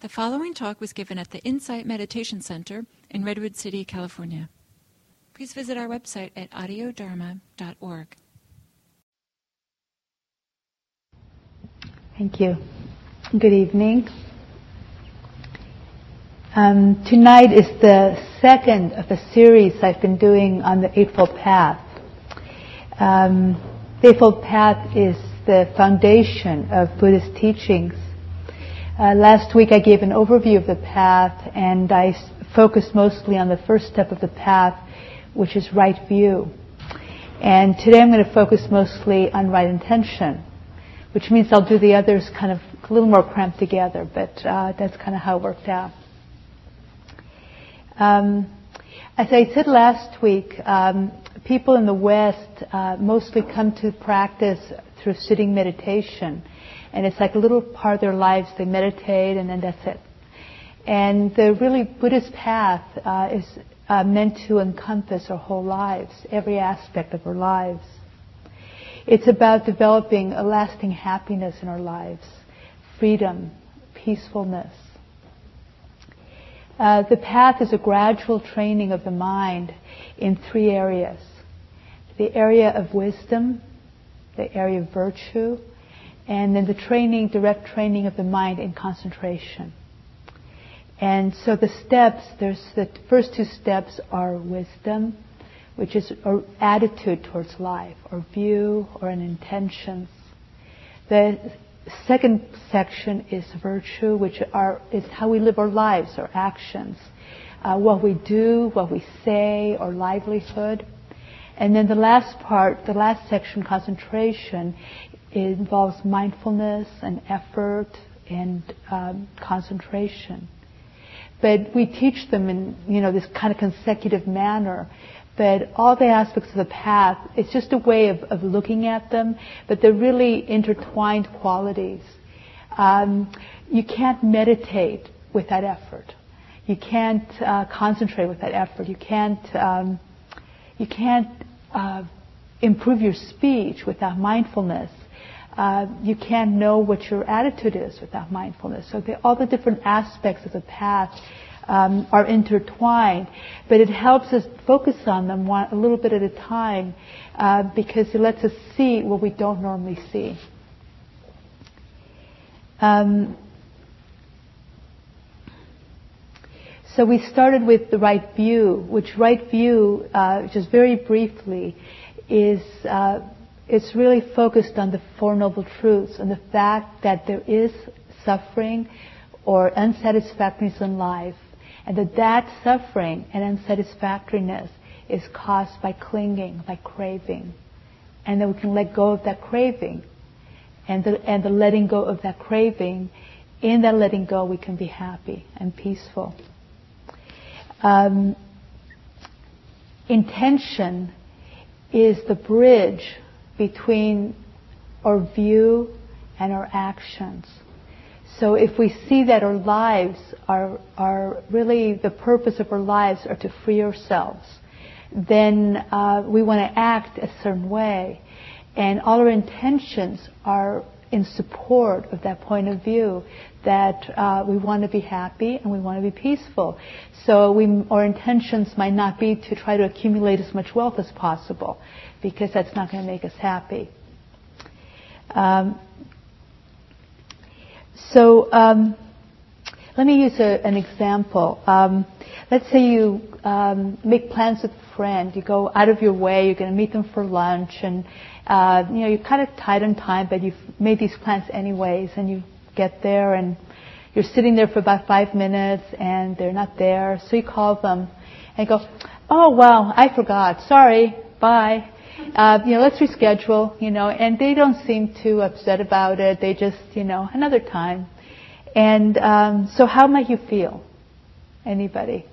The following talk was given at the Insight Meditation Center in Redwood City, California. Please visit our website at audiodharma.org. Thank you. Good evening. Um, tonight is the second of a series I've been doing on the Eightfold Path. Um, the Eightfold Path is the foundation of Buddhist teachings. Uh, last week I gave an overview of the path and I focused mostly on the first step of the path, which is right view. And today I'm going to focus mostly on right intention, which means I'll do the others kind of a little more cramped together, but uh, that's kind of how it worked out. Um, as I said last week, um, people in the West uh, mostly come to practice through sitting meditation. And it's like a little part of their lives. They meditate and then that's it. And the really Buddhist path uh, is uh, meant to encompass our whole lives, every aspect of our lives. It's about developing a lasting happiness in our lives, freedom, peacefulness. Uh, the path is a gradual training of the mind in three areas. The area of wisdom, the area of virtue, and then the training, direct training of the mind in concentration. And so the steps, there's the first two steps are wisdom, which is our attitude towards life, or view, or an intentions. The second section is virtue, which are, is how we live our lives, our actions, uh, what we do, what we say, our livelihood. And then the last part, the last section, concentration, it involves mindfulness and effort and um, concentration. But we teach them in, you know, this kind of consecutive manner. But all the aspects of the path, it's just a way of, of looking at them, but they're really intertwined qualities. Um, you can't meditate without effort. You can't uh, concentrate without effort. You can't, um, you can't uh, improve your speech without mindfulness uh, you can't know what your attitude is without mindfulness. So the, all the different aspects of the path um, are intertwined, but it helps us focus on them one, a little bit at a time uh, because it lets us see what we don't normally see. Um, so we started with the right view, which right view, uh, just very briefly, is uh, it's really focused on the Four Noble Truths and the fact that there is suffering or unsatisfactoriness in life, and that that suffering and unsatisfactoriness is caused by clinging, by craving, and that we can let go of that craving, and the, and the letting go of that craving, in that letting go we can be happy and peaceful. Um, intention is the bridge between our view and our actions. So if we see that our lives are, are really the purpose of our lives are to free ourselves, then uh, we want to act a certain way. And all our intentions are in support of that point of view that uh, we want to be happy and we want to be peaceful. So we, our intentions might not be to try to accumulate as much wealth as possible because that's not going to make us happy. Um, so um, let me use a, an example. Um, let's say you um, make plans with a friend. You go out of your way. You're going to meet them for lunch, and uh, you know you're kind of tight on time, but you've made these plans anyways, and you get there and you're sitting there for about five minutes and they're not there. So you call them and go, oh wow, I forgot. Sorry. Bye. Uh, you know, let's reschedule, you know, and they don't seem too upset about it. They just, you know, another time. And um, so how might you feel? Anybody?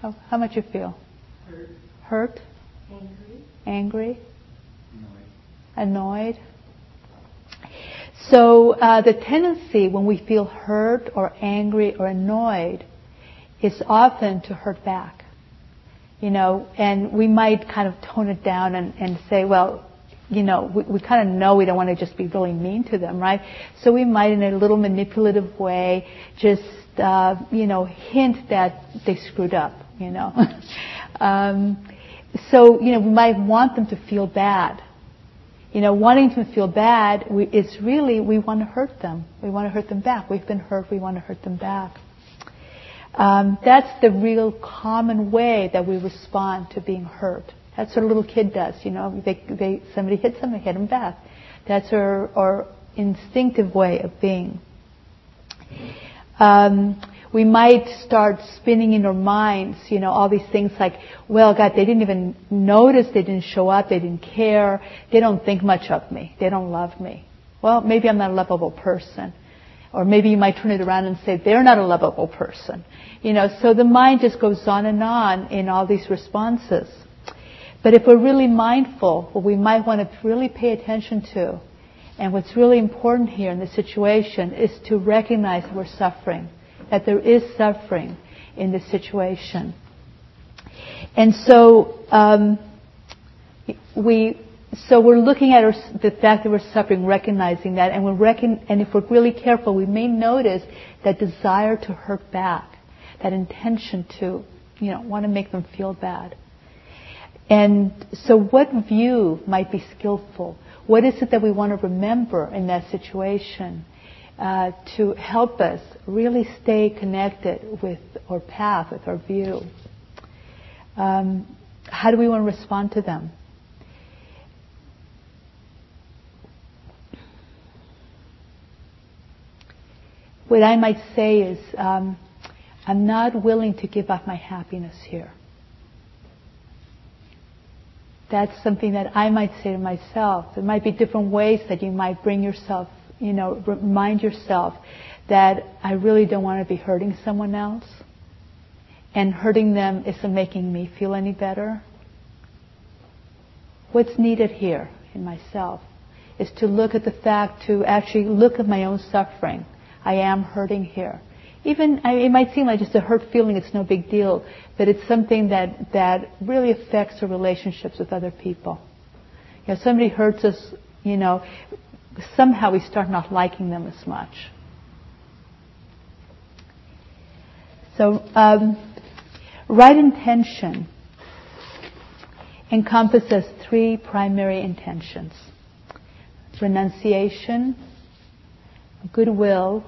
How, how might you feel? Hurt. Hurt? Angry. Angry? Annoyed. So uh, the tendency when we feel hurt or angry or annoyed is often to hurt back. You know, and we might kind of tone it down and, and say, well, you know, we, we kind of know we don't want to just be really mean to them, right? So we might, in a little manipulative way, just, uh, you know, hint that they screwed up, you know. um, so, you know, we might want them to feel bad. You know, wanting to feel bad we, it's really we want to hurt them. We want to hurt them back. We've been hurt. We want to hurt them back. Um, that's the real common way that we respond to being hurt. That's what a little kid does. You know, they, they, somebody hits them, they hit them back. That's our, our instinctive way of being. Um, we might start spinning in our minds, you know, all these things like, well, God, they didn't even notice, they didn't show up, they didn't care, they don't think much of me, they don't love me. Well, maybe I'm not a lovable person. Or maybe you might turn it around and say, they're not a lovable person. You know, so the mind just goes on and on in all these responses. But if we're really mindful, what we might want to really pay attention to, and what's really important here in this situation is to recognize we're suffering, that there is suffering in this situation. And so, um, we, so we're looking at our, the fact that we're suffering, recognizing that, and, we're reckon, and if we're really careful, we may notice that desire to hurt back, that intention to, you know, want to make them feel bad. And so what view might be skillful? What is it that we want to remember in that situation uh, to help us really stay connected with our path, with our view? Um, how do we want to respond to them? What I might say is, um, I'm not willing to give up my happiness here that's something that I might say to myself. There might be different ways that you might bring yourself, you know, remind yourself that I really don't want to be hurting someone else. And hurting them isn't making me feel any better. What's needed here in myself is to look at the fact, to actually look at my own suffering. I am hurting here even I mean, it might seem like just a hurt feeling it's no big deal but it's something that that really affects our relationships with other people you know somebody hurts us you know somehow we start not liking them as much so um, right intention encompasses three primary intentions renunciation goodwill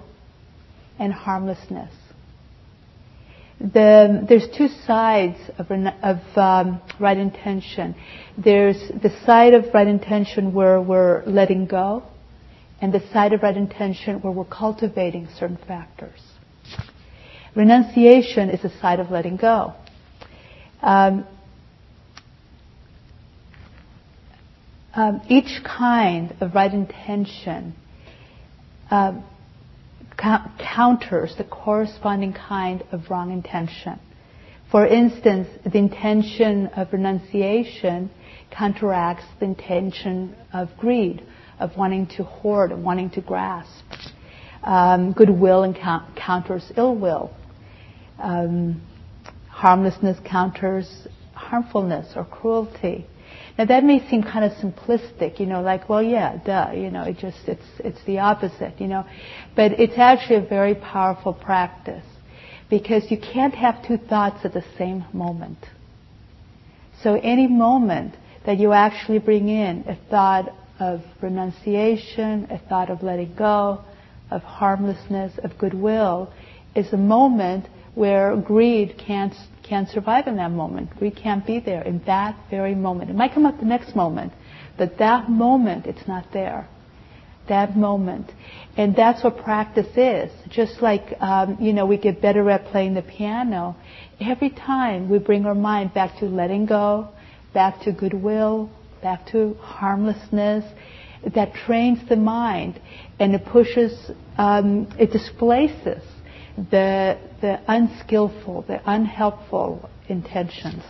and harmlessness. The, there's two sides of, of um, right intention. There's the side of right intention where we're letting go, and the side of right intention where we're cultivating certain factors. Renunciation is the side of letting go. Um, um, each kind of right intention uh, counters the corresponding kind of wrong intention. For instance, the intention of renunciation counteracts the intention of greed, of wanting to hoard, of wanting to grasp. Um, goodwill counters ill will. Um, harmlessness counters harmfulness or cruelty. Now that may seem kind of simplistic, you know, like, well, yeah, duh, you know, it just, it's, it's the opposite, you know. But it's actually a very powerful practice because you can't have two thoughts at the same moment. So any moment that you actually bring in a thought of renunciation, a thought of letting go, of harmlessness, of goodwill, is a moment where greed can't can't survive in that moment. We can't be there in that very moment. It might come up the next moment, but that moment, it's not there. That moment. And that's what practice is. Just like, um, you know, we get better at playing the piano. Every time we bring our mind back to letting go, back to goodwill, back to harmlessness, that trains the mind and it pushes, um, it displaces the, the unskillful, the unhelpful intentions.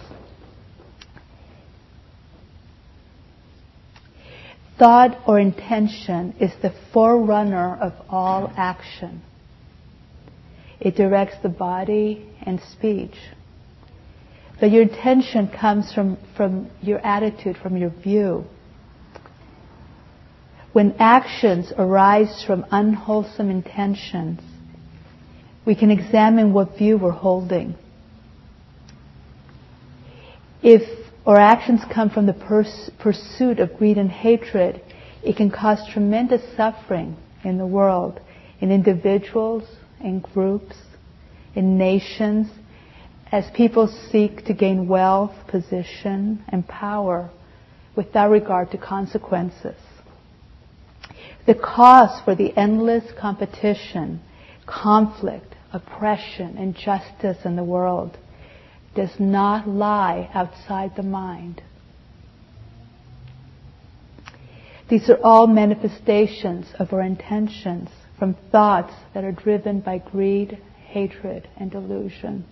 Thought or intention is the forerunner of all action. It directs the body and speech. But your intention comes from, from your attitude, from your view. when actions arise from unwholesome intentions, we can examine what view we're holding. If our actions come from the pers- pursuit of greed and hatred, it can cause tremendous suffering in the world, in individuals, in groups, in nations, as people seek to gain wealth, position, and power without regard to consequences. The cause for the endless competition, conflict, oppression, injustice in the world does not lie outside the mind. These are all manifestations of our intentions from thoughts that are driven by greed, hatred, and delusion.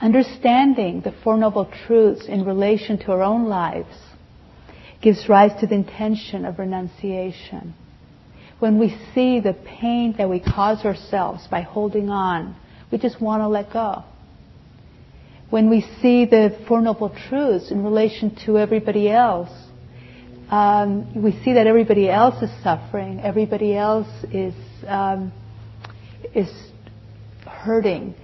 Understanding the Four Noble Truths in relation to our own lives gives rise to the intention of renunciation. When we see the pain that we cause ourselves by holding on, we just want to let go. When we see the Four Noble Truths in relation to everybody else, um, we see that everybody else is suffering, everybody else is um, is hurting,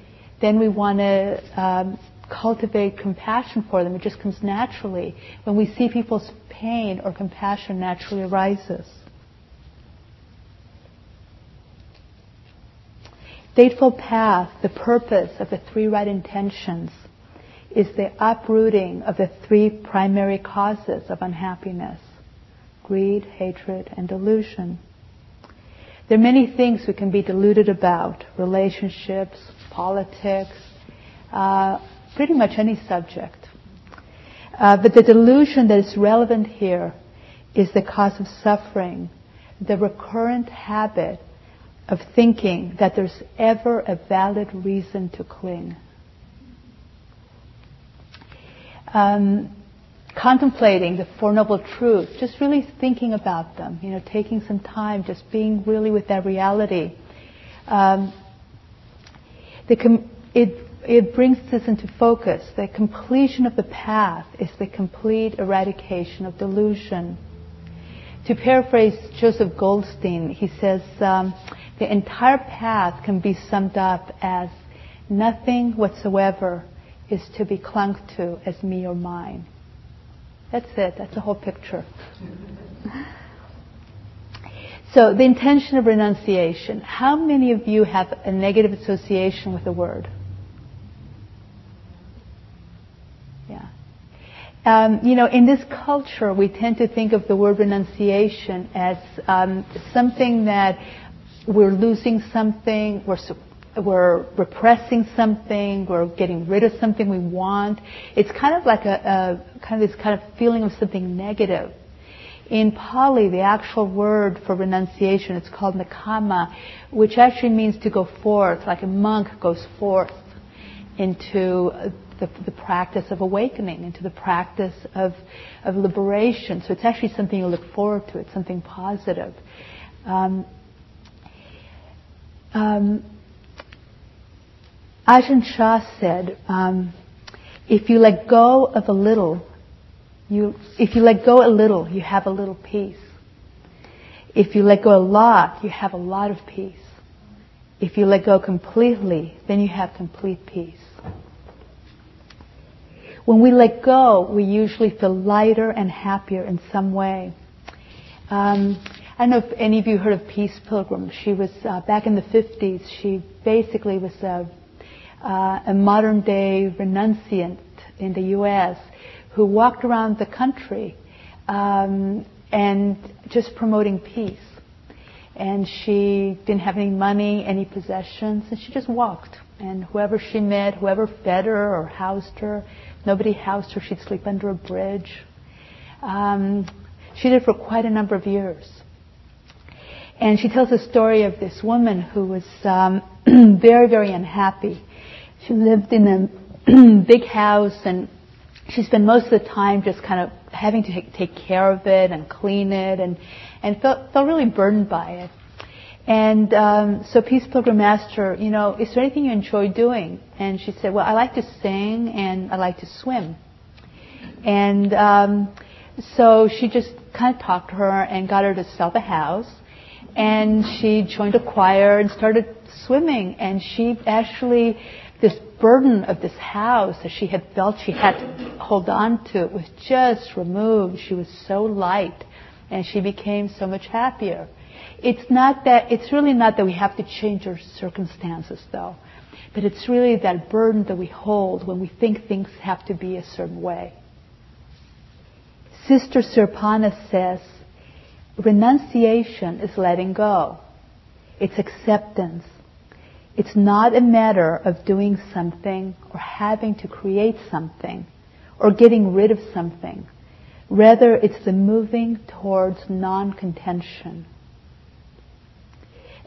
then we want to um, cultivate compassion for them. It just comes naturally. When we see people's pain or compassion naturally arises. Eightfold Path, the purpose of the three right intentions, is the uprooting of the three primary causes of unhappiness greed, hatred, and delusion. There are many things we can be deluded about relationships, politics, uh, pretty much any subject. Uh, but the delusion that is relevant here is the cause of suffering, the recurrent habit of thinking that there's ever a valid reason to cling. Um, contemplating the Four Noble Truths, just really thinking about them, you know, taking some time, just being really with that reality. Um, com- it, it brings this into focus. The completion of the path is the complete eradication of delusion. To paraphrase Joseph Goldstein, he says, um, the entire path can be summed up as nothing whatsoever is to be clung to as me or mine. That's it. That's the whole picture. So, the intention of renunciation. How many of you have a negative association with the word? Yeah. Um, you know, in this culture, we tend to think of the word renunciation as um, something that we're losing something, we're we're repressing something, we're getting rid of something we want. It's kind of like a, a kind of this kind of feeling of something negative. In Pali, the actual word for renunciation, it's called nekkhamma, which actually means to go forth, like a monk goes forth into the, the practice of awakening, into the practice of, of liberation. So it's actually something you look forward to. It's something positive. Um, um, Ajahn Chah said, um, if you let go of a little, you, if you let go a little, you have a little peace. If you let go a lot, you have a lot of peace. If you let go completely, then you have complete peace. When we let go, we usually feel lighter and happier in some way. Um, I don't know if any of you heard of Peace Pilgrim. She was uh, back in the 50s. She basically was a uh, a modern day renunciant in the U.S. who walked around the country um, and just promoting peace. And she didn't have any money, any possessions, and she just walked. And whoever she met, whoever fed her or housed her, nobody housed her, she'd sleep under a bridge. Um, she did for quite a number of years. And she tells a story of this woman who was um, very, very unhappy she lived in a big house and she spent most of the time just kind of having to take care of it and clean it and, and felt, felt really burdened by it. And um, so Peace Pilgrim asked her, you know, is there anything you enjoy doing? And she said, well, I like to sing and I like to swim. And um, So she just kind of talked to her and got her to sell the house. And she joined a choir and started swimming. And she actually, this burden of this house that she had felt she had to hold on to was just removed. She was so light and she became so much happier. It's not that, it's really not that we have to change our circumstances though, but it's really that burden that we hold when we think things have to be a certain way. Sister Sirpana says, renunciation is letting go. It's acceptance. It's not a matter of doing something or having to create something or getting rid of something. Rather, it's the moving towards non-contention.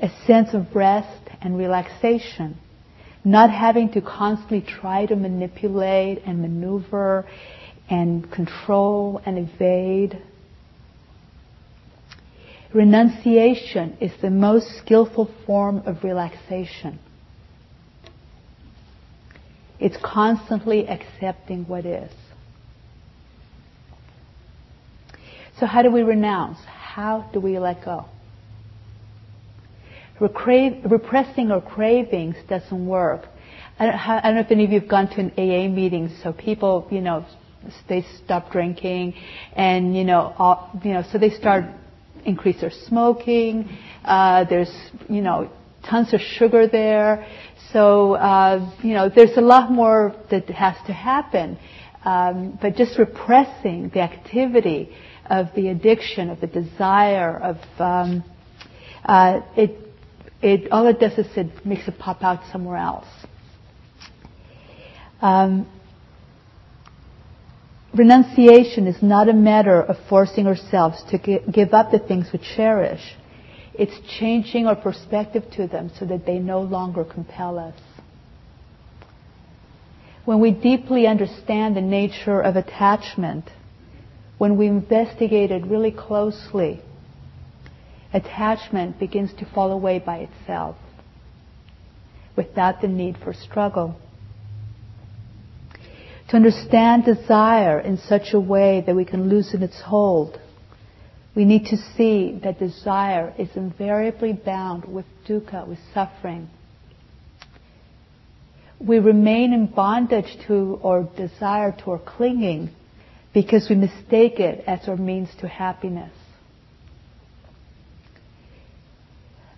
A sense of rest and relaxation. Not having to constantly try to manipulate and maneuver and control and evade. Renunciation is the most skillful form of relaxation. It's constantly accepting what is. So how do we renounce? How do we let go? repressing our cravings doesn't work. I don't, I don't know if any of you have gone to an AA meeting, so people, you know, they stop drinking, and you know, all, you know, so they start increase their smoking. Uh, there's, you know, tons of sugar there. So, uh, you know, there's a lot more that has to happen. Um, but just repressing the activity of the addiction, of the desire, of um, uh, it, it all it does is it makes it pop out somewhere else. Um, Renunciation is not a matter of forcing ourselves to give up the things we cherish. It's changing our perspective to them so that they no longer compel us. When we deeply understand the nature of attachment, when we investigate it really closely, attachment begins to fall away by itself without the need for struggle to understand desire in such a way that we can loosen its hold. We need to see that desire is invariably bound with dukkha, with suffering. We remain in bondage to our desire, to our clinging, because we mistake it as our means to happiness.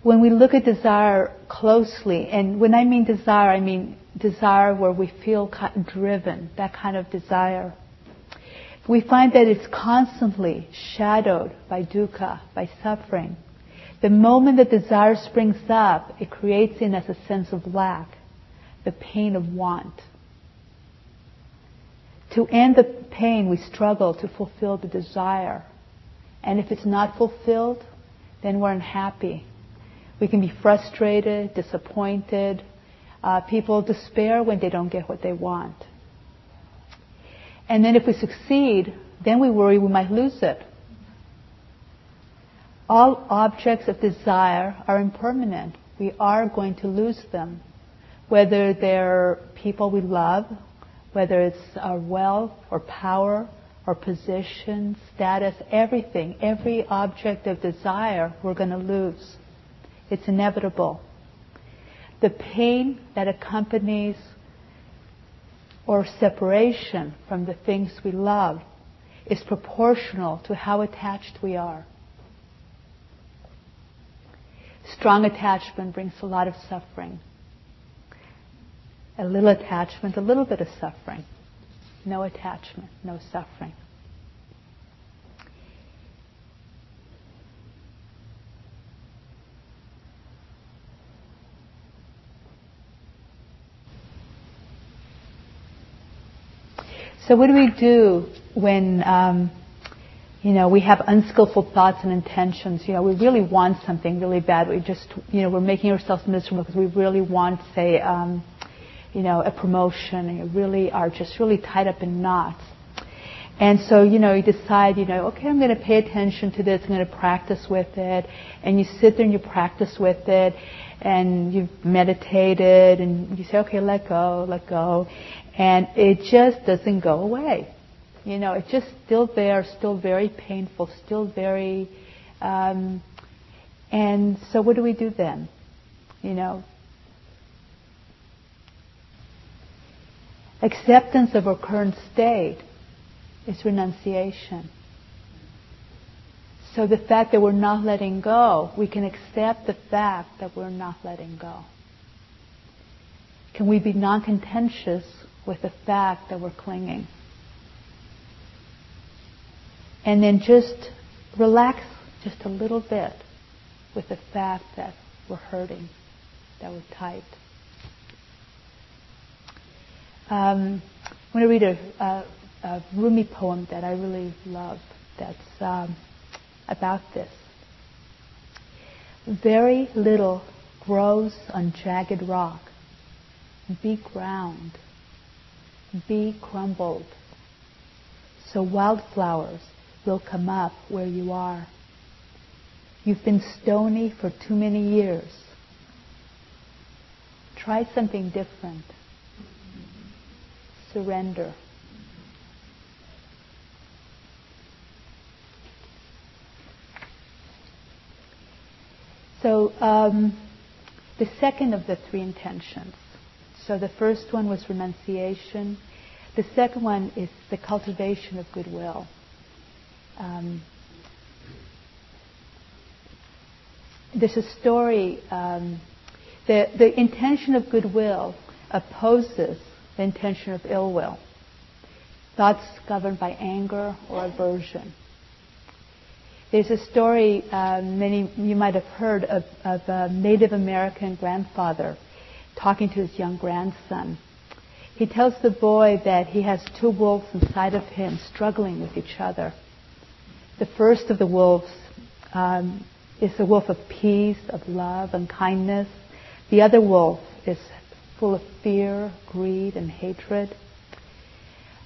When we look at desire closely, and when I mean desire, I mean desire where we feel driven, that kind of desire. We find that it's constantly shadowed by dukkha, by suffering. The moment the desire springs up, it creates in us a sense of lack, the pain of want. To end the pain, we struggle to fulfill the desire. And if it's not fulfilled, then we're unhappy. We can be frustrated, disappointed, uh, people despair when they don't get what they want. And then if we succeed, then we worry we might lose it. All objects of desire are impermanent. We are going to lose them. Whether they're people we love, whether it's our wealth or power or position, status, everything, every object of desire we're going to lose. It's inevitable the pain that accompanies or separation from the things we love is proportional to how attached we are. Strong attachment brings a lot of suffering. A little attachment, a little bit of suffering. No attachment, no suffering. So what do we do when, um, you know, we have unskillful thoughts and intentions? You know, we really want something really bad. We just, you know, we're making ourselves miserable because we really want, say, um, you know, a promotion, and you really are just really tied up in knots. And so, you know, you decide, you know, okay, I'm going to pay attention to this. I'm going to practice with it. And you sit there and you practice with it. And you've meditated and you say, okay, let go, let go and it just doesn't go away. You know, it's just still there, still very painful, still very. Um, and so, what do we do then? You know, acceptance of our current state is renunciation. So the fact that we're not letting go, we can accept the fact that we're not letting go. Can we be non-contentious with the fact that we're clinging? And then just relax just a little bit with the fact that we're hurting, that we're tight. Um, I'm going to read a, a, a, Rumi poem that I really love that's um, about this. Very little grows on jagged rock. Be ground. Be crumbled. So wildflowers will come up where you are. You've been stony for too many years. Try something different. Surrender. So, um, the second of the three intentions. So, the first one was renunciation. The second one is the cultivation of goodwill. Um, there's a story. Um, the, the intention of goodwill opposes the intention of ill will. Thoughts governed by anger or aversion. There's a story uh, many you might have heard of, of a Native American grandfather talking to his young grandson. He tells the boy that he has two wolves inside of him struggling with each other. The first of the wolves um, is a wolf of peace, of love, and kindness. The other wolf is full of fear, greed, and hatred.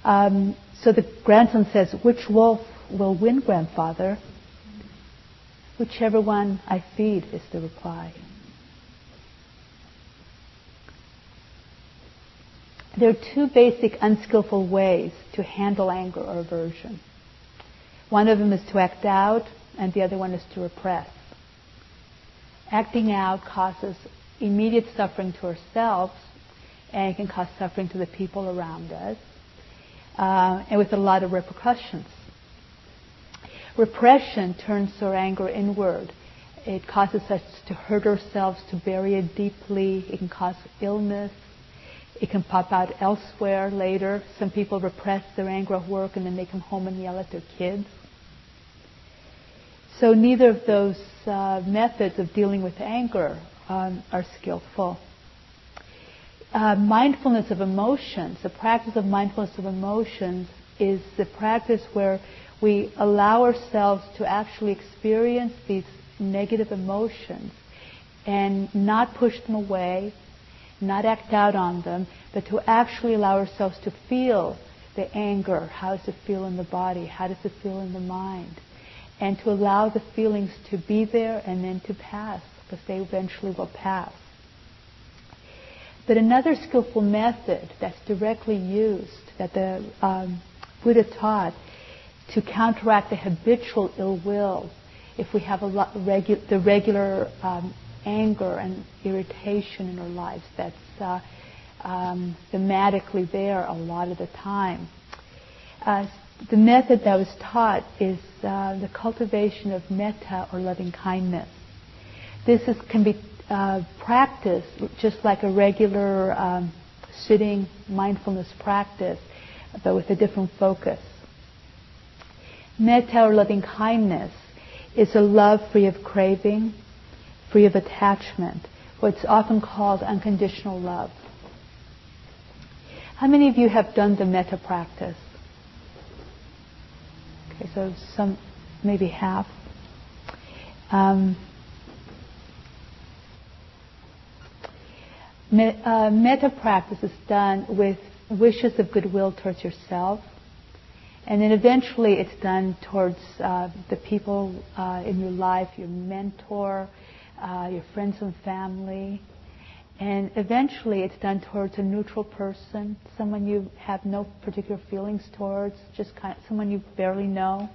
Um, so the grandson says, Which wolf will win, grandfather? Whichever one I feed is the reply. There are two basic unskillful ways to handle anger or aversion. One of them is to act out, and the other one is to repress. Acting out causes immediate suffering to ourselves, and it can cause suffering to the people around us, uh, and with a lot of repercussions. Repression turns our anger inward. It causes us to hurt ourselves, to bury it deeply. It can cause illness. It can pop out elsewhere later. Some people repress their anger at work and then they come home and yell at their kids. So neither of those uh, methods of dealing with anger um, are skillful. Uh, mindfulness of emotions, the practice of mindfulness of emotions, is the practice where we allow ourselves to actually experience these negative emotions and not push them away, not act out on them, but to actually allow ourselves to feel the anger. How does it feel in the body? How does it feel in the mind? And to allow the feelings to be there and then to pass, because they eventually will pass. But another skillful method that's directly used, that the um, Buddha taught, to counteract the habitual ill will, if we have lot, regu- the regular um, anger and irritation in our lives that's uh, um, thematically there a lot of the time. Uh, the method that was taught is uh, the cultivation of metta or loving kindness. This is, can be uh, practiced just like a regular um, sitting mindfulness practice, but with a different focus. Metta or loving kindness is a love free of craving, free of attachment, what's often called unconditional love. How many of you have done the metta practice? Okay, so some, maybe half. Um, uh, metta practice is done with wishes of goodwill towards yourself, and then eventually it's done towards uh, the people uh, in your life, your mentor, uh, your friends and family. And eventually it's done towards a neutral person, someone you have no particular feelings towards, just kind of someone you barely know.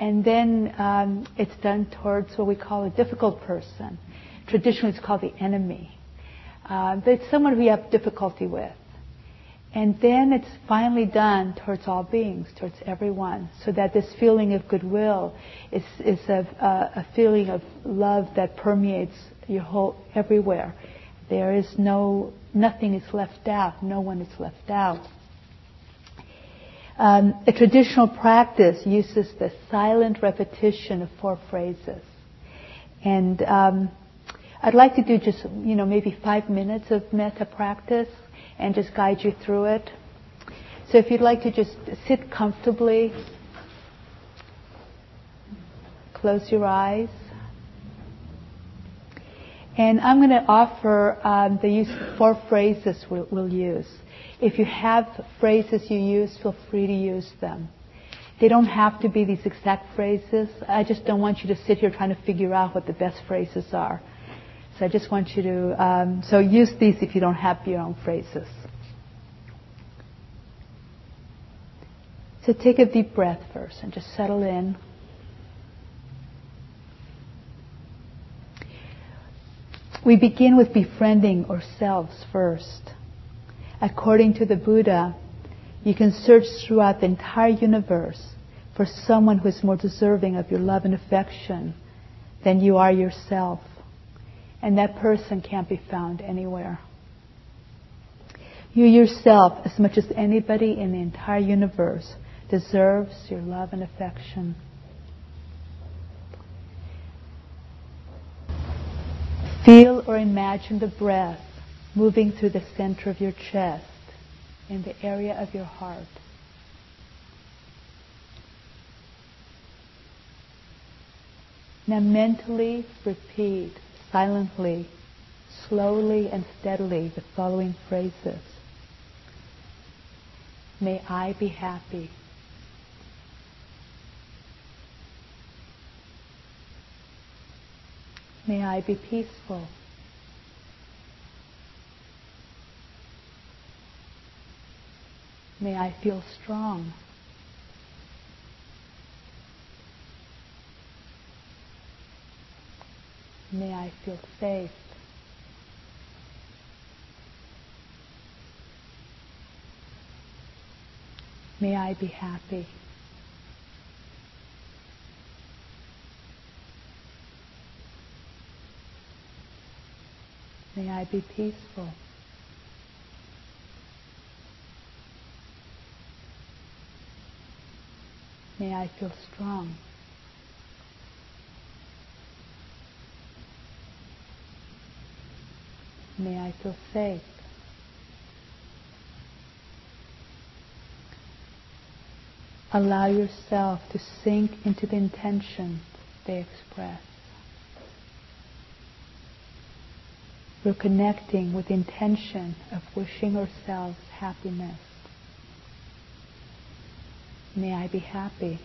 And then um, it's done towards what we call a difficult person. Traditionally it's called the enemy. Uh, but it's someone we have difficulty with. And then it's finally done towards all beings, towards everyone, so that this feeling of goodwill is, is a, a, feeling of love that permeates your whole, everywhere. There is no, nothing is left out, no one is left out. Um, a traditional practice uses the silent repetition of four phrases. And um, I'd like to do just, you know, maybe five minutes of metta practice and just guide you through it. So if you'd like to just sit comfortably, close your eyes. And I'm going to offer um, the use four phrases we'll, we'll use. If you have phrases you use, feel free to use them. They don't have to be these exact phrases. I just don't want you to sit here trying to figure out what the best phrases are. So I just want you to, um, so use these if you don't have your own phrases. So take a deep breath first and just settle in. We begin with befriending ourselves first. According to the Buddha, you can search throughout the entire universe for someone who is more deserving of your love and affection than you are yourself. And that person can't be found anywhere. You yourself, as much as anybody in the entire universe, deserves your love and affection. Feel or imagine the breath moving through the center of your chest in the area of your heart. Now mentally repeat silently, slowly and steadily the following phrases. May I be happy. May I be peaceful. May I feel strong. May I feel safe. May I be happy. May I be peaceful. May I feel strong. May I feel safe. Allow yourself to sink into the intention they express. We're connecting with the intention of wishing ourselves happiness. May I be happy.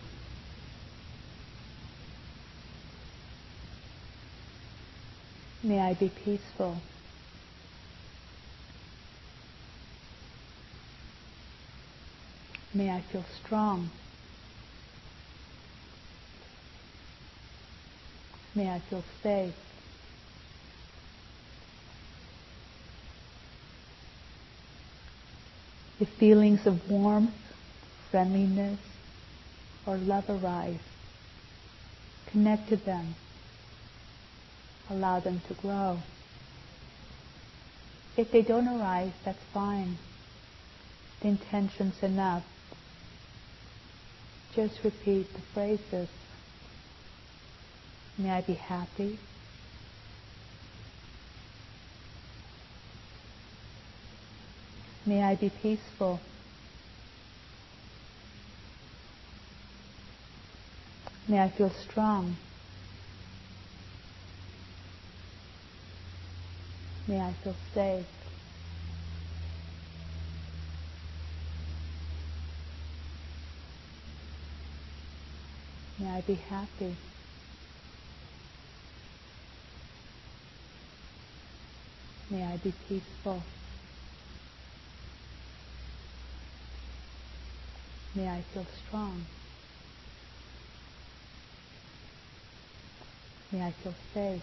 May I be peaceful. May I feel strong. May I feel safe. If feelings of warmth, friendliness, or love arise, connect to them. Allow them to grow. If they don't arise, that's fine. The intention's enough. Just repeat the phrases. May I be happy? May I be peaceful. May I feel strong. May I feel safe. May I be happy. May I be peaceful. May I feel strong. May I feel safe.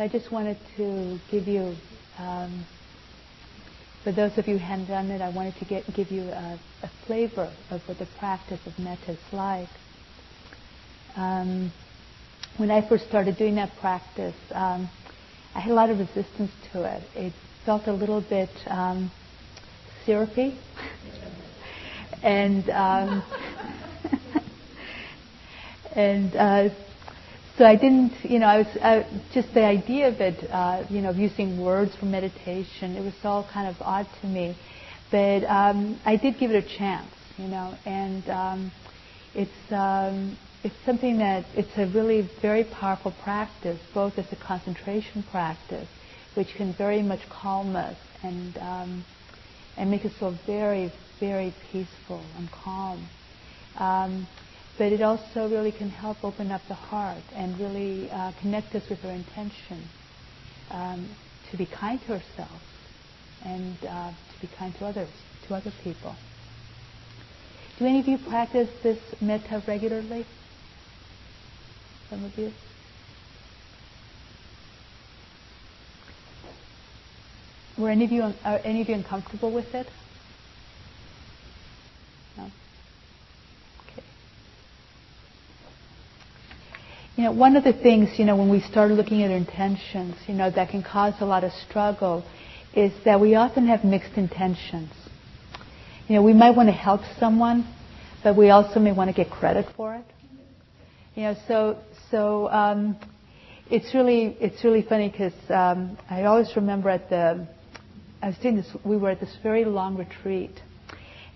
I just wanted to give you, um, for those of you who haven't done it, I wanted to get, give you a, a, flavor of what the practice of metta is like. Um, when I first started doing that practice, um, I had a lot of resistance to it. It felt a little bit um, syrupy, and um, and uh, so I didn't, you know, I was uh, just the idea of it, uh, you know, of using words for meditation. It was all kind of odd to me, but um, I did give it a chance, you know, and um, it's um, it's something that it's a really very powerful practice, both as a concentration practice, which can very much calm us and um, and make us feel very very peaceful and calm. Um, but it also really can help open up the heart and really uh, connect us with our intention um, to be kind to ourselves and uh, to be kind to others, to other people. Do any of you practice this metta regularly? Some of you? Were any of you are any of you uncomfortable with it? You know, one of the things, you know, when we start looking at intentions, you know, that can cause a lot of struggle is that we often have mixed intentions. You know, we might want to help someone, but we also may want to get credit for it. You know, so so um, it's really it's really funny because um, I always remember at the I was doing this. We were at this very long retreat,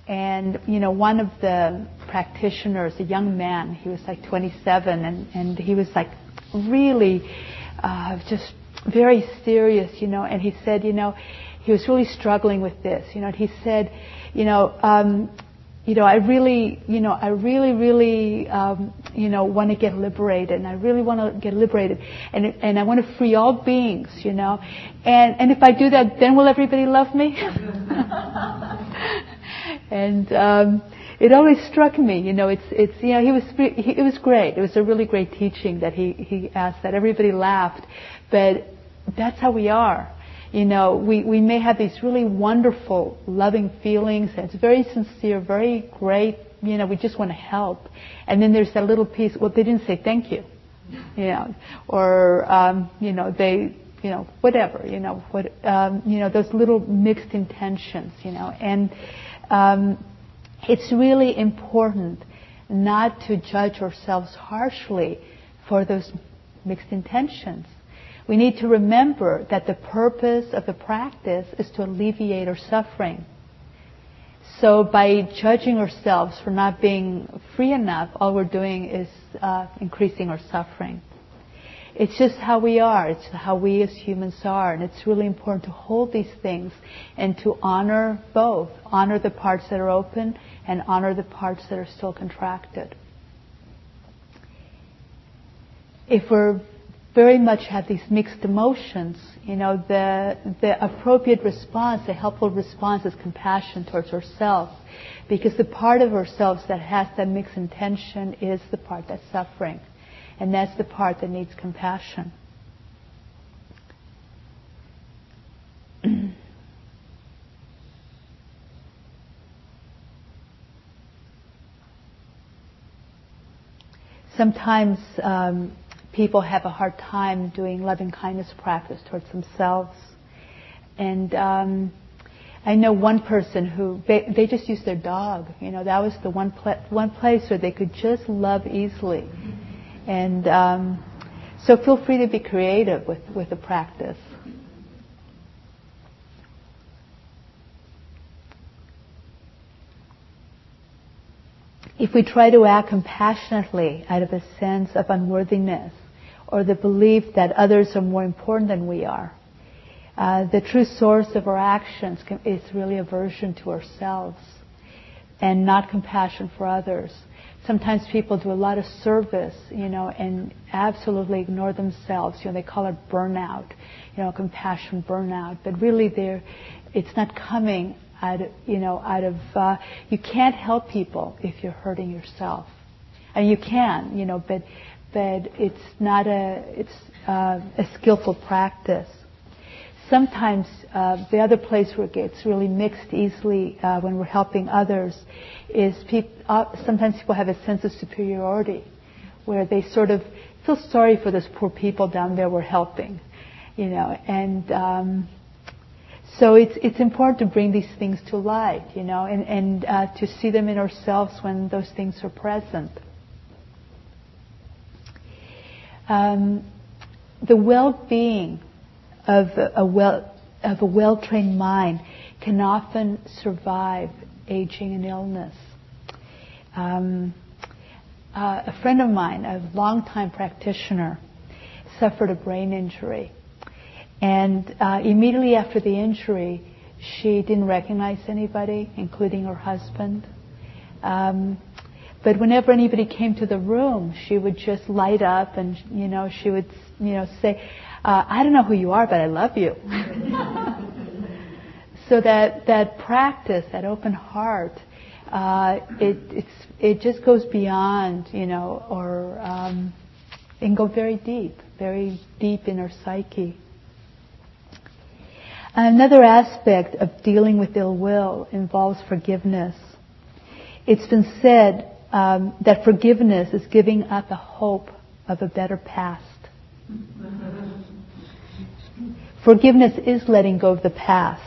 and, you know, one of the practitioners, a young man, he was like 27, and, and he was like really uh, just very serious, you know, and he said, you know, he was really struggling with this, you know, and he said, you know, um, you know, I really, you know, I really, really, um, you know, want to get liberated, and I really want to get liberated, and and I want to free all beings, you know, and and if I do that, then will everybody love me? and um, it always struck me. You know, it's it's you know he was he, it was great. It was a really great teaching that he he asked that. Everybody laughed, but that's how we are. You know, we, we may have these really wonderful, loving feelings, and it's very sincere, very great. You know, we just want to help. And then there's that little piece. Well, they didn't say thank you. You know, or um, you know they you know whatever you know what um, you know those little mixed intentions you know and um, it's really important not to judge ourselves harshly for those mixed intentions. We need to remember that the purpose of the practice is to alleviate our suffering. So by judging ourselves for not being free enough, all we're doing is uh, increasing our suffering. It's just how we are. It's how we as humans are. And it's really important to hold these things and to honor both. Honor the parts that are open and honor the parts that are still contracted. If we're very much have these mixed emotions, you know, the, the appropriate response, the helpful response is compassion towards ourselves. Because the part of ourselves that has that mixed intention is the part that's suffering. And that's the part that needs compassion. Sometimes um, people have a hard time doing loving kindness practice towards themselves. And um, I know one person who they, they just used their dog. You know, that was the one one place where they could just love easily. And um, so feel free to be creative with, with the practice. If we try to act compassionately out of a sense of unworthiness or the belief that others are more important than we are, uh, the true source of our actions can, is really aversion to ourselves and not compassion for others. Sometimes people do a lot of service, you know, and absolutely ignore themselves. You know, they call it burnout, you know, compassion burnout. But really, they're, it's not coming out of, you know, out of, uh, you can't help people if you're hurting yourself. And you can, you know, but, but it's not a, it's uh, a skillful practice. Sometimes uh, the other place where it gets really mixed easily uh, when we're helping others is peop- uh, sometimes people have a sense of superiority where they sort of feel sorry for those poor people down there we're helping, you know, and um, so it's it's important to bring these things to light, you know, and and uh, to see them in ourselves when those things are present. Um, the well-being of a well of a well-trained mind can often survive aging and illness. Um, uh, a friend of mine, a longtime practitioner, suffered a brain injury and uh, immediately after the injury, she didn't recognize anybody, including her husband. Um, but whenever anybody came to the room, she would just light up, and you know, she would, you know, say, uh, "I don't know who you are, but I love you." so that that practice, that open heart, uh, it it's it just goes beyond, you know, or um, it can go very deep, very deep in our psyche. Another aspect of dealing with ill will involves forgiveness. It's been said um, that forgiveness is giving up a hope of a better past. Forgiveness is letting go of the past.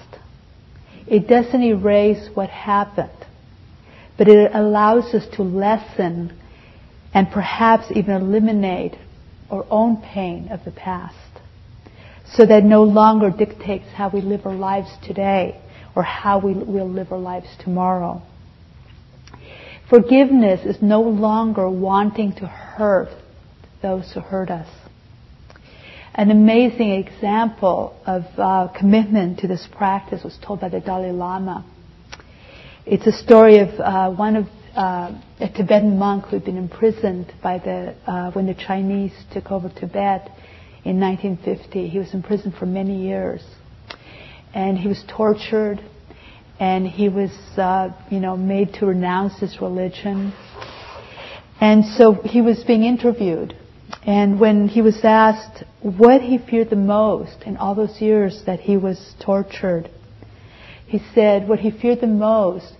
It doesn't erase what happened, but it allows us to lessen and perhaps even eliminate our own pain of the past so that no longer dictates how we live our lives today or how we will live our lives tomorrow. Forgiveness is no longer wanting to hurt those who hurt us. An amazing example of uh, commitment to this practice was told by the Dalai Lama. It's a story of uh, one of uh, a Tibetan monk who had been imprisoned by the uh, when the Chinese took over Tibet in 1950. He was in prison for many years. And he was tortured and he was, uh, you know, made to renounce his religion. And so he was being interviewed. And when he was asked what he feared the most in all those years that he was tortured, he said what he feared the most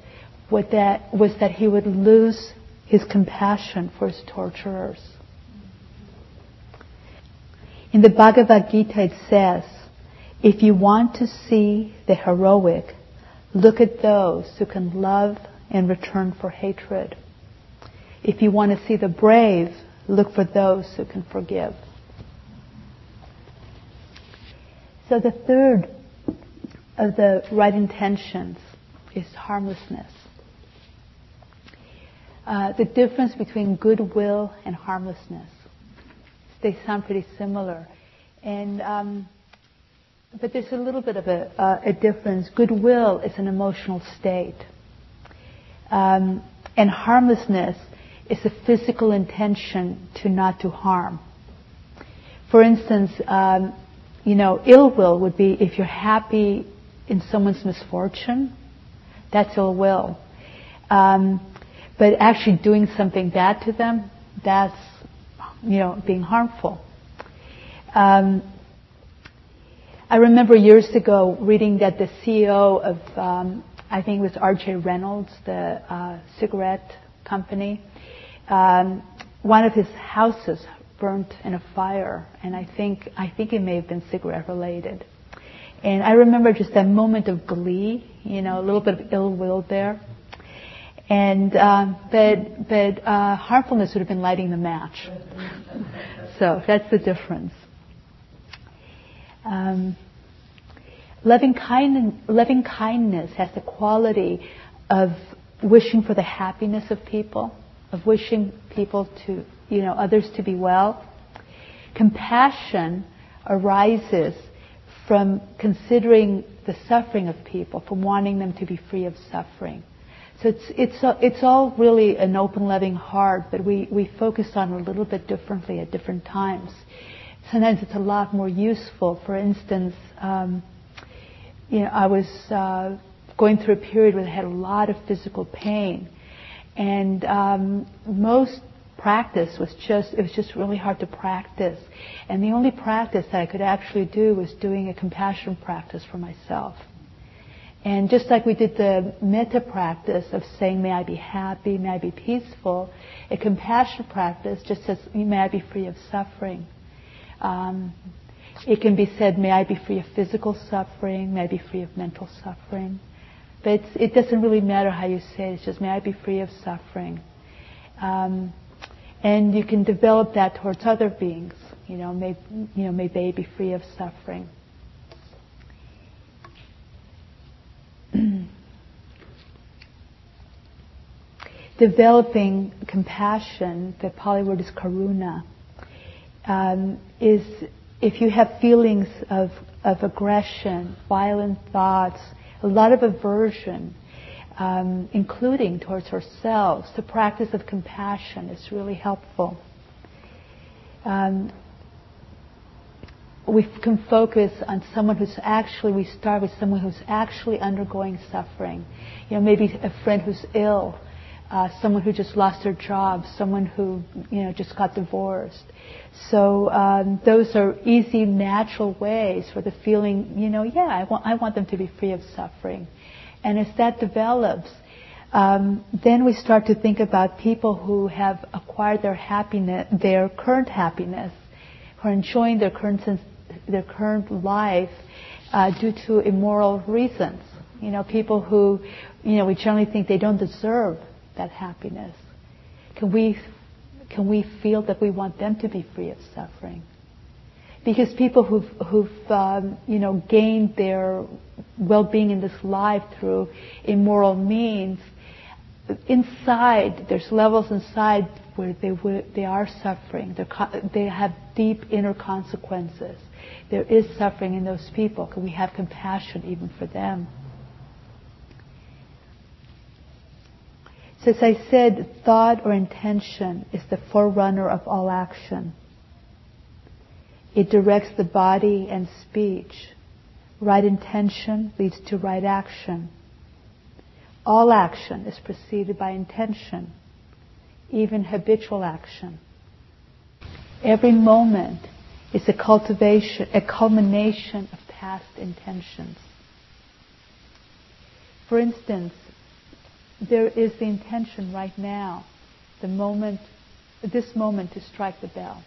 that, was that he would lose his compassion for his torturers. In the Bhagavad Gita it says, if you want to see the heroic, look at those who can love and return for hatred. If you want to see the brave, look for those who can forgive. So the third of the right intentions is harmlessness. Uh, the difference between goodwill and harmlessness they sound pretty similar. And, um, but there's a little bit of a, uh, a difference. Goodwill is an emotional state. Um, and harmlessness is a physical intention to not do harm. For instance, um, you know, ill will would be if you're happy in someone's misfortune, that's ill will. Um, but actually doing something bad to them, that's you know, being harmful. Um, I remember years ago reading that the CEO of, um, I think it was R.J. Reynolds, the uh, cigarette company, um, one of his houses burnt in a fire, and I think I think it may have been cigarette related. And I remember just that moment of glee, you know, a little bit of ill will there. And uh, but but uh, harmfulness would have been lighting the match. so that's the difference. Um, loving, kind, loving kindness has the quality of wishing for the happiness of people, of wishing people to, you know, others to be well. Compassion arises from considering the suffering of people, from wanting them to be free of suffering. So it's, it's, it's all really an open, loving heart, but we, we focus on it a little bit differently at different times. Sometimes it's a lot more useful. For instance, um, you know, I was uh, going through a period where I had a lot of physical pain, and um, most practice was just it was just really hard to practice, and the only practice that I could actually do was doing a compassion practice for myself. And just like we did the metta practice of saying, may I be happy, may I be peaceful, a compassion practice just says, may I be free of suffering. Um, it can be said, may I be free of physical suffering, may I be free of mental suffering. But it doesn't really matter how you say it, it's just, may I be free of suffering. Um, and you can develop that towards other beings. You know, may, you know, may they be free of suffering. Developing compassion, the Pali word is karuna, um, is if you have feelings of, of aggression, violent thoughts, a lot of aversion, um, including towards ourselves, the practice of compassion is really helpful. Um, we can focus on someone who's actually, we start with someone who's actually undergoing suffering. You know, maybe a friend who's ill, uh, someone who just lost their job, someone who, you know, just got divorced. So um, those are easy, natural ways for the feeling, you know, yeah, I want, I want them to be free of suffering. And as that develops, um, then we start to think about people who have acquired their happiness, their current happiness, who are enjoying their current sense, their current life uh, due to immoral reasons. You know, people who, you know, we generally think they don't deserve that happiness. Can we, can we feel that we want them to be free of suffering? Because people who've, who've um, you know, gained their well-being in this life through immoral means, inside, there's levels inside where they, they are suffering. They're, they have deep inner consequences. There is suffering in those people. Can we have compassion even for them? As I said, thought or intention is the forerunner of all action. It directs the body and speech. Right intention leads to right action. All action is preceded by intention, even habitual action. Every moment is a cultivation, a culmination of past intentions. For instance, there is the intention right now, the moment, this moment to strike the bell.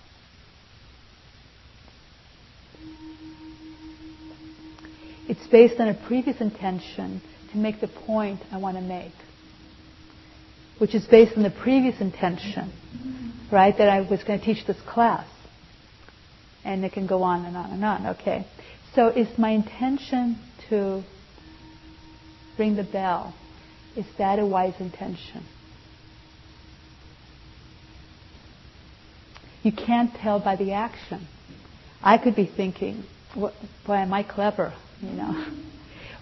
It's based on a previous intention to make the point I want to make, which is based on the previous intention, right, that I was going to teach this class. And it can go on and on and on, okay? So is my intention to ring the bell? Is that a wise intention? You can't tell by the action. I could be thinking, boy, am I clever, you know.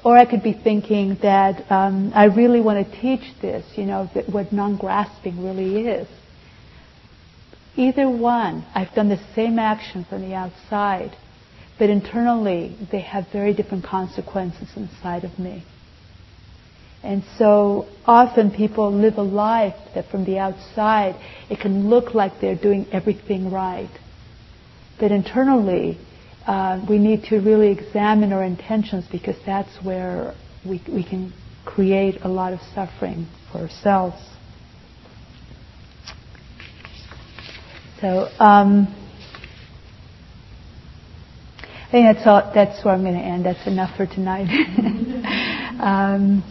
Or I could be thinking that um, I really want to teach this, you know, that what non-grasping really is. Either one, I've done the same action from the outside, but internally they have very different consequences inside of me. And so often people live a life that from the outside it can look like they're doing everything right. But internally, uh, we need to really examine our intentions because that's where we, we can create a lot of suffering for ourselves. So, um, I think that's all. That's where I'm going to end. That's enough for tonight. um,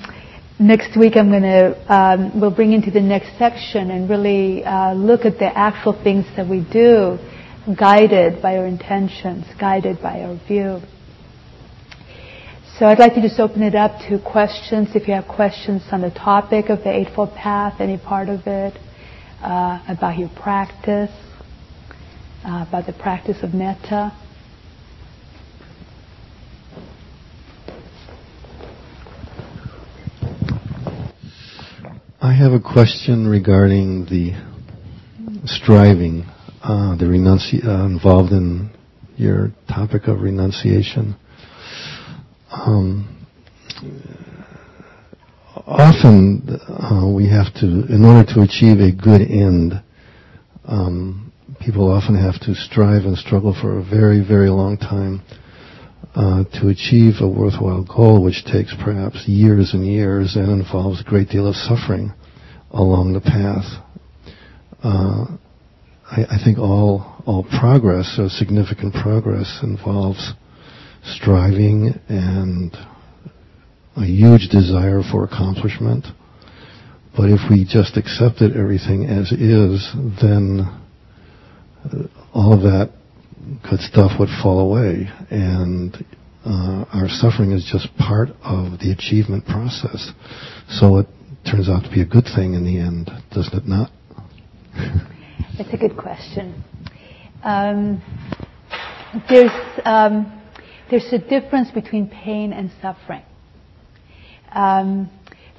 next week I'm going to um, we'll bring into the next section and really uh, look at the actual things that we do, guided by our intentions, guided by our view. So I'd like to just open it up to questions. If you have questions on the topic of the Eightfold Path, any part of it, uh, about your practice, uh, about the practice of metta. I have a question regarding the striving, uh, the renunci- uh, involved in your topic of renunciation. Um, often uh, we have to, in order to achieve a good end, um, people often have to strive and struggle for a very, very long time uh, to achieve a worthwhile goal, which takes perhaps years and years and involves a great deal of suffering along the path. Uh, I, I, think all all progress, so significant progress, involves striving and a huge desire for accomplishment. But if we just accepted everything as is, then uh, all of that good stuff would fall away, and uh, our suffering is just part of the achievement process. So it turns out to be a good thing in the end, doesn't it not? It's a good question. Um, there's um, there's a difference between pain and suffering. Um,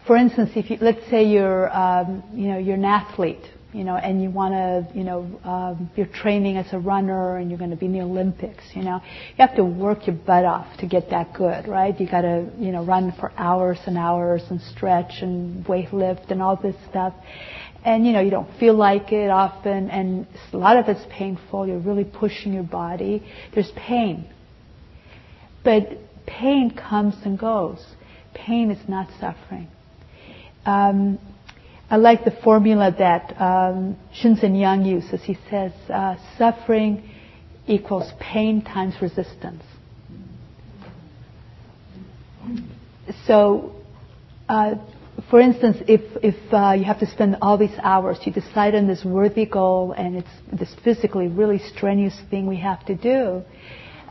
for instance, if you, let's say you're, um, you know, you're an athlete, you know, and you want to, you know, um, you're training as a runner and you're going to be in the Olympics, you know, you have to work your butt off to get that good, right? You got to, you know, run for hours and hours and stretch and weight lift and all this stuff. And, you know, you don't feel like it often and a lot of it's painful. You're really pushing your body. There's pain. But pain comes and goes. Pain is not suffering. Um, I like the formula that um, Shinzen Young uses. He says uh, suffering equals pain times resistance. So, uh, for instance, if, if uh, you have to spend all these hours, you decide on this worthy goal, and it's this physically really strenuous thing we have to do.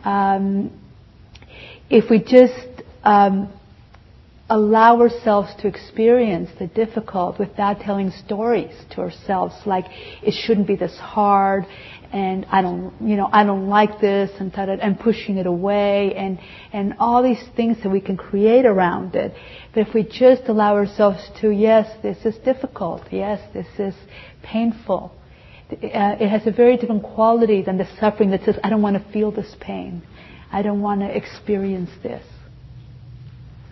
Um, if we just um, allow ourselves to experience the difficult without telling stories to ourselves like it shouldn't be this hard and I don't you know I don't like this and and pushing it away and and all these things that we can create around it. But if we just allow ourselves to yes this is difficult yes this is painful uh, it has a very different quality than the suffering that says I don't want to feel this pain. I don't want to experience this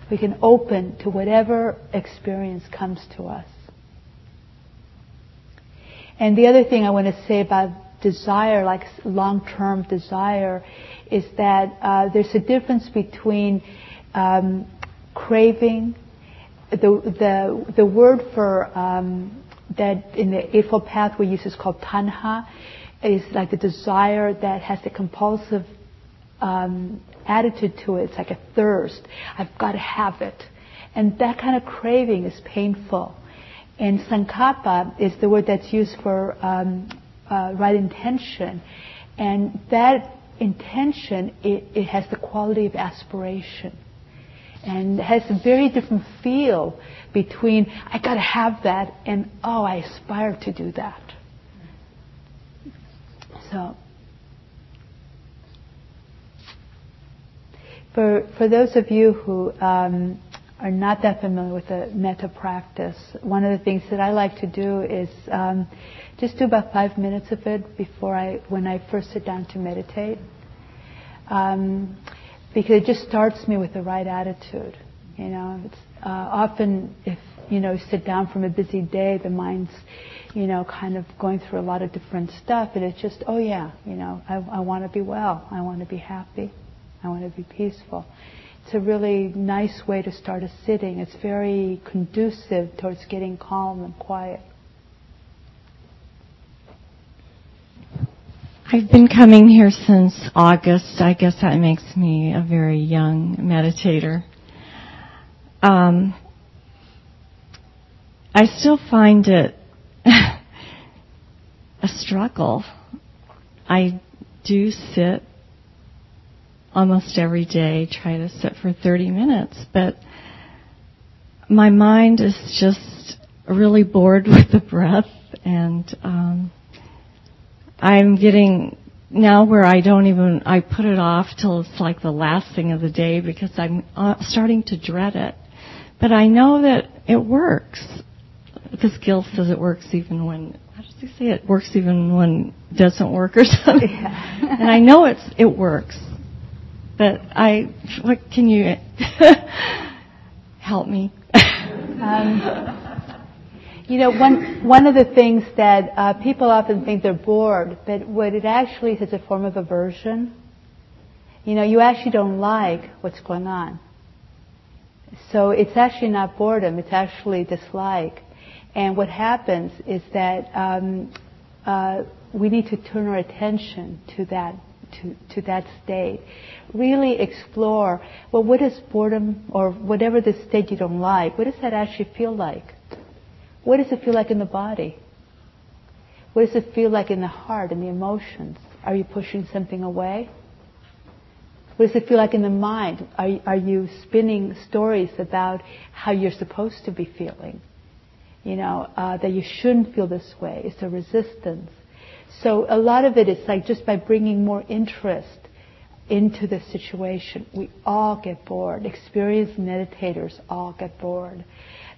we can open to whatever experience comes to us. And the other thing I want to say about desire, like long-term desire, is that uh, there's a difference between um, craving. The, the, the word for um, that in the Eightfold Path we use is called tanha, is like the desire that has a compulsive um, attitude to it. It's like a thirst. I've got to have it. And that kind of craving is painful. And sankappa is the word that's used for um, uh, right intention. And that intention, it, it has the quality of aspiration. And has a very different feel between, I gotta have that, and oh, I aspire to do that. So, For, for those of you who um, are not that familiar with the metta practice, one of the things that I like to do is um, just do about five minutes of it before I, when I first sit down to meditate, um, because it just starts me with the right attitude. You know, it's uh, often if you know sit down from a busy day, the mind's you know kind of going through a lot of different stuff, and it's just oh yeah, you know, I, I want to be well, I want to be happy. I want to be peaceful. It's a really nice way to start a sitting. It's very conducive towards getting calm and quiet. I've been coming here since August. I guess that makes me a very young meditator. Um, I still find it a struggle. I do sit almost every day, try to sit for 30 minutes, but my mind is just really bored with the breath and um, I'm getting now where I don't even I put it off till it's like the last thing of the day because I'm uh, starting to dread it. But I know that it works because Gil says it works even when how does he say it works even when it doesn't work or something. Yeah. and I know it's it works. But I what can you help me? Um, you know, one, one of the things that uh, people often think they're bored, but what it actually is a form of aversion. You know, you actually don't like what's going on. So it's actually not boredom, it's actually dislike. And what happens is that um, uh, we need to turn our attention to that to, to that state. Really explore, well, what is boredom or whatever the state you don't like, what does that actually feel like? What does it feel like in the body? What does it feel like in the heart and the emotions? Are you pushing something away? What does it feel like in the mind? Are, are you spinning stories about how you're supposed to be feeling? You know, uh, that you shouldn't feel this way. It's a resistance. So a lot of it is like just by bringing more interest into the situation, we all get bored. Experienced meditators all get bored.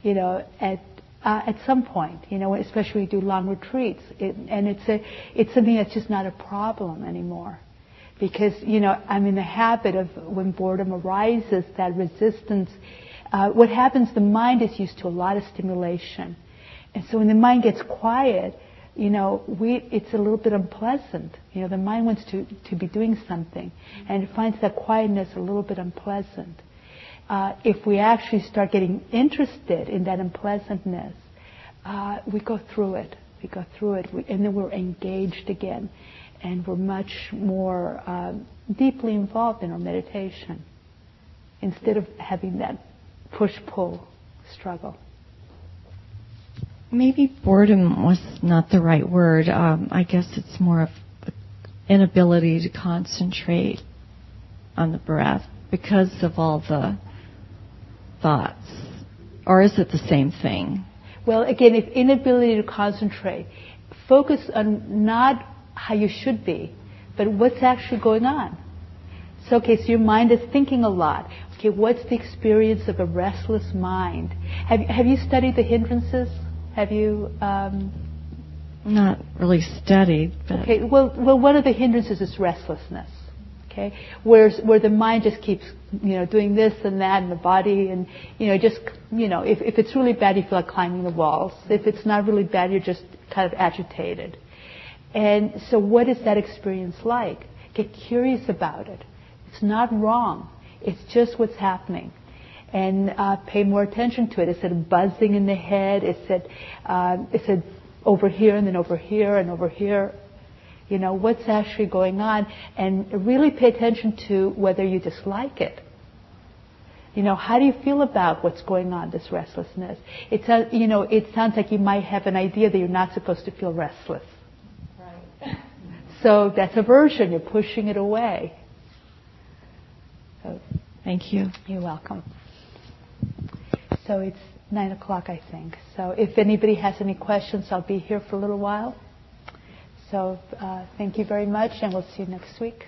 You know, at uh, at some point, you know, especially we do long retreats, it, and it's a, it's something that's just not a problem anymore, because you know I'm in the habit of when boredom arises, that resistance. Uh, what happens? The mind is used to a lot of stimulation, and so when the mind gets quiet, you know, we, it's a little bit unpleasant. You know, the mind wants to, to be doing something, and it finds that quietness a little bit unpleasant uh, if we actually start getting interested in that unpleasantness, uh, we go through it. We go through it, we, and then we're engaged again, and we're much more uh, deeply involved in our meditation instead of having that push-pull struggle. Maybe boredom was not the right word. Um, I guess it's more of inability to concentrate on the breath because of all the thoughts? Or is it the same thing? Well, again, if inability to concentrate, focus on not how you should be, but what's actually going on. So, okay, so your mind is thinking a lot. Okay, what's the experience of a restless mind? Have, have you studied the hindrances? Have you? Um, Not really studied. But okay, well, well, one of the hindrances is restlessness. Okay, whereas where the mind just keeps you know doing this and that and the body and you know just you know if if it's really bad you feel like climbing the walls. If it's not really bad you're just kind of agitated. And so what is that experience like? Get curious about it. It's not wrong. It's just what's happening and uh, pay more attention to it. it. Is it buzzing in the head? Is it, uh, is it over here and then over here and over here? You know, what's actually going on and really pay attention to whether you dislike it. You know, how do you feel about what's going on, this restlessness? It's, a, you know, it sounds like you might have an idea that you're not supposed to feel restless. Right. So that's aversion. You're pushing it away. So, Thank you. You're welcome. So it's nine o'clock, I think. So if anybody has any questions, I'll be here for a little while. So uh, thank you very much, and we'll see you next week.